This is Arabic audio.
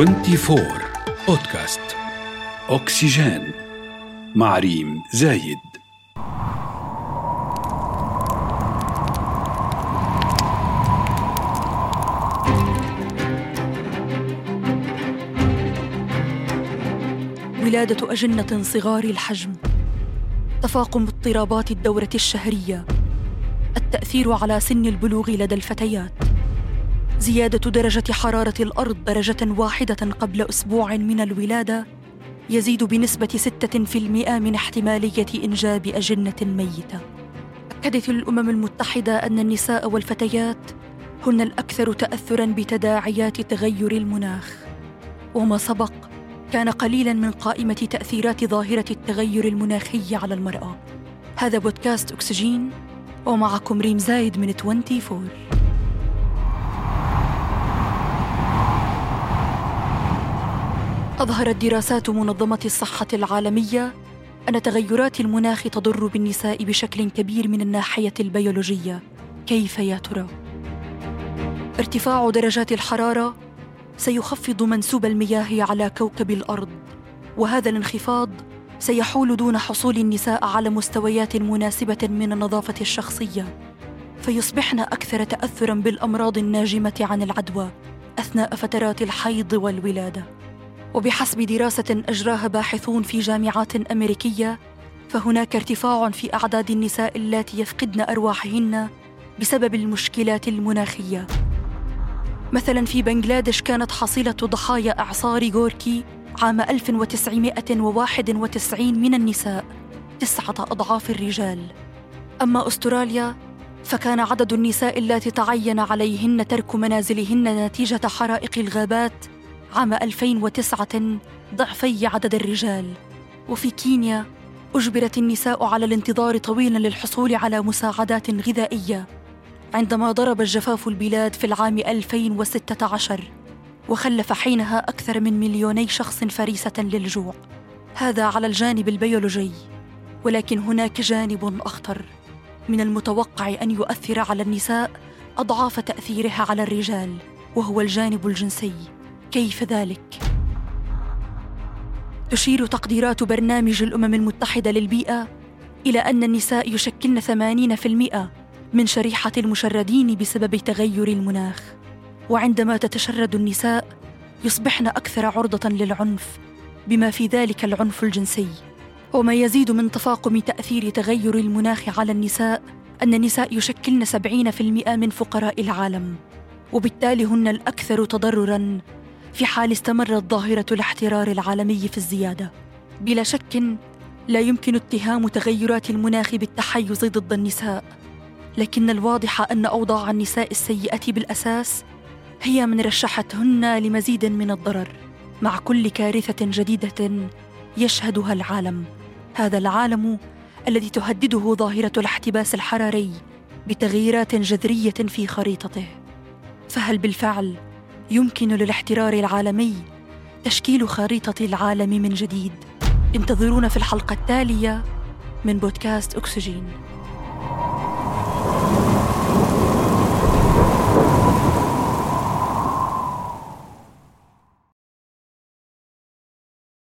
24 بودكاست أكسجين مع ريم زايد ولادة أجنة صغار الحجم. تفاقم اضطرابات الدورة الشهرية. التأثير على سن البلوغ لدى الفتيات. زيادة درجة حرارة الأرض درجة واحدة قبل أسبوع من الولادة يزيد بنسبة 6% من احتمالية إنجاب أجنة ميتة. أكدت الأمم المتحدة أن النساء والفتيات هن الأكثر تأثراً بتداعيات تغير المناخ. وما سبق كان قليلاً من قائمة تأثيرات ظاهرة التغير المناخي على المرأة. هذا بودكاست أكسجين ومعكم ريم زايد من 24 أظهرت دراسات منظمة الصحة العالمية أن تغيرات المناخ تضر بالنساء بشكل كبير من الناحية البيولوجية. كيف يا ترى؟ ارتفاع درجات الحرارة سيخفض منسوب المياه على كوكب الأرض وهذا الانخفاض سيحول دون حصول النساء على مستويات مناسبة من النظافة الشخصية. فيصبحن أكثر تأثرا بالأمراض الناجمة عن العدوى أثناء فترات الحيض والولادة. وبحسب دراسة أجراها باحثون في جامعات أمريكية فهناك ارتفاع في أعداد النساء اللاتي يفقدن أرواحهن بسبب المشكلات المناخية. مثلا في بنغلاديش كانت حصيلة ضحايا إعصار غوركي عام 1991 من النساء تسعة أضعاف الرجال. أما أستراليا فكان عدد النساء اللاتي تعين عليهن ترك منازلهن نتيجة حرائق الغابات عام 2009 ضعفي عدد الرجال. وفي كينيا أجبرت النساء على الانتظار طويلا للحصول على مساعدات غذائية عندما ضرب الجفاف البلاد في العام 2016 وخلف حينها أكثر من مليوني شخص فريسة للجوع. هذا على الجانب البيولوجي ولكن هناك جانب أخطر. من المتوقع أن يؤثر على النساء أضعاف تأثيرها على الرجال وهو الجانب الجنسي. كيف ذلك؟ تشير تقديرات برنامج الأمم المتحدة للبيئة إلى أن النساء يشكلن 80% من شريحة المشردين بسبب تغير المناخ. وعندما تتشرد النساء يصبحن أكثر عرضة للعنف بما في ذلك العنف الجنسي. وما يزيد من تفاقم تأثير تغير المناخ على النساء أن النساء يشكلن 70% من فقراء العالم. وبالتالي هن الأكثر تضررا في حال استمرت ظاهرة الاحترار العالمي في الزيادة. بلا شك لا يمكن اتهام تغيرات المناخ بالتحيز ضد النساء. لكن الواضح أن أوضاع النساء السيئة بالأساس هي من رشحتهن لمزيد من الضرر مع كل كارثة جديدة يشهدها العالم. هذا العالم الذي تهدده ظاهرة الاحتباس الحراري بتغييرات جذرية في خريطته. فهل بالفعل يمكن للاحترار العالمي تشكيل خريطة العالم من جديد. انتظرونا في الحلقة التالية من بودكاست أكسجين.